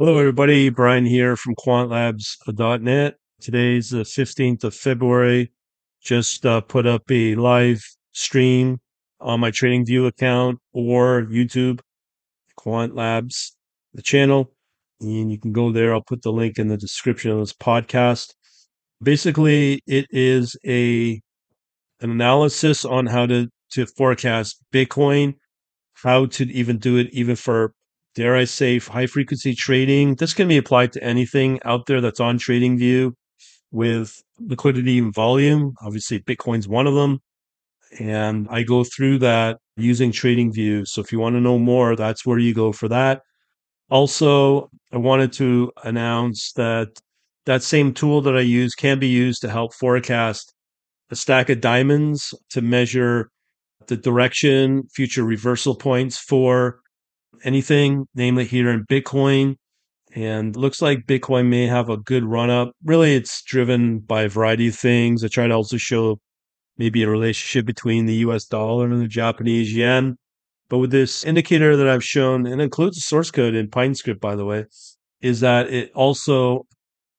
Hello, everybody. Brian here from quantlabs.net. Today's the 15th of February. Just uh, put up a live stream on my TradingView account or YouTube, Quant Labs, the channel. And you can go there. I'll put the link in the description of this podcast. Basically, it is a an analysis on how to, to forecast Bitcoin, how to even do it even for dare I say, high frequency trading. This can be applied to anything out there that's on TradingView with liquidity and volume. Obviously, Bitcoin's one of them. And I go through that using TradingView. So if you want to know more, that's where you go for that. Also, I wanted to announce that that same tool that I use can be used to help forecast a stack of diamonds to measure the direction, future reversal points for anything, namely here in Bitcoin. And looks like Bitcoin may have a good run up. Really, it's driven by a variety of things. I try to also show maybe a relationship between the US dollar and the Japanese yen. But with this indicator that I've shown, and includes the source code in PineScript, by the way, is that it also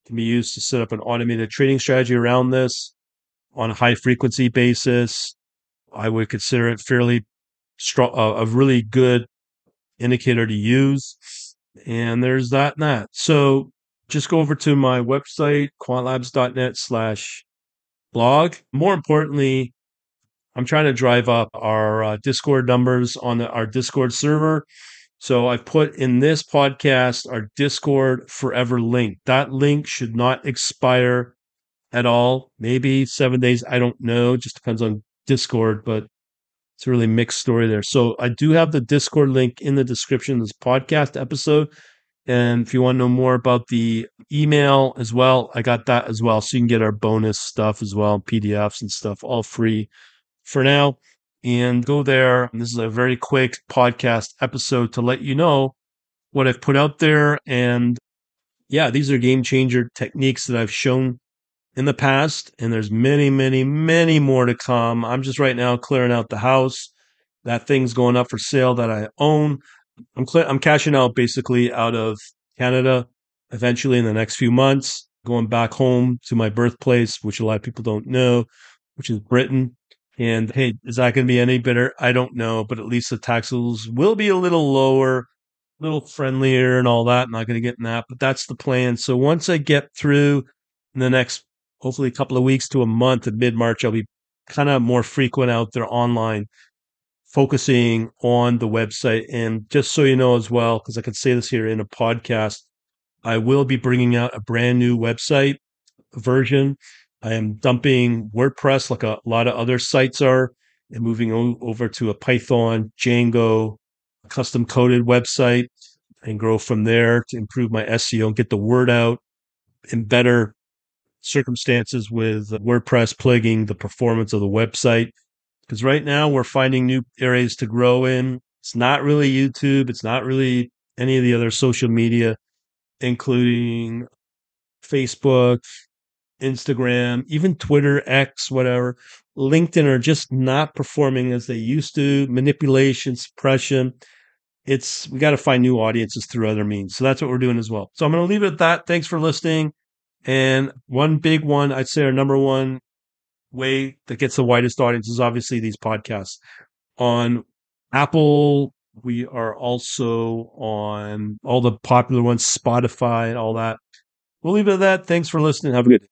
can be used to set up an automated trading strategy around this on a high frequency basis. I would consider it fairly strong, uh, a really good indicator to use. And there's that and that. So just go over to my website, quantlabs.net slash blog. More importantly, I'm trying to drive up our uh, Discord numbers on the, our Discord server. So I've put in this podcast our Discord forever link. That link should not expire at all. Maybe seven days. I don't know. Just depends on Discord, but it's a really mixed story there. So I do have the Discord link in the description of this podcast episode. And if you want to know more about the email as well, I got that as well. So you can get our bonus stuff as well, PDFs and stuff, all free for now. And go there. And this is a very quick podcast episode to let you know what I've put out there. And yeah, these are game changer techniques that I've shown in the past, and there's many, many, many more to come. I'm just right now clearing out the house. That thing's going up for sale that I own. I'm cl- I'm cashing out basically out of Canada eventually in the next few months, going back home to my birthplace, which a lot of people don't know, which is Britain. And hey, is that going to be any better? I don't know, but at least the taxes will be a little lower, a little friendlier and all that. I'm not going to get in that, but that's the plan. So once I get through the next hopefully a couple of weeks to a month in mid March, I'll be kind of more frequent out there online, focusing on the website. And just so you know as well, because I can say this here in a podcast, I will be bringing out a brand new website version. I am dumping WordPress like a lot of other sites are and moving over to a Python, Django, custom coded website and grow from there to improve my SEO and get the word out and better circumstances with WordPress plaguing the performance of the website. Because right now we're finding new areas to grow in. It's not really YouTube. It's not really any of the other social media, including Facebook, Instagram, even Twitter, X, whatever. LinkedIn are just not performing as they used to. Manipulation, suppression. It's, we got to find new audiences through other means. So that's what we're doing as well. So I'm going to leave it at that. Thanks for listening. And one big one, I'd say our number one way that gets the widest audience is obviously these podcasts. On Apple, we are also on all the popular ones, Spotify and all that. We'll leave it at that. Thanks for listening. Have a good day.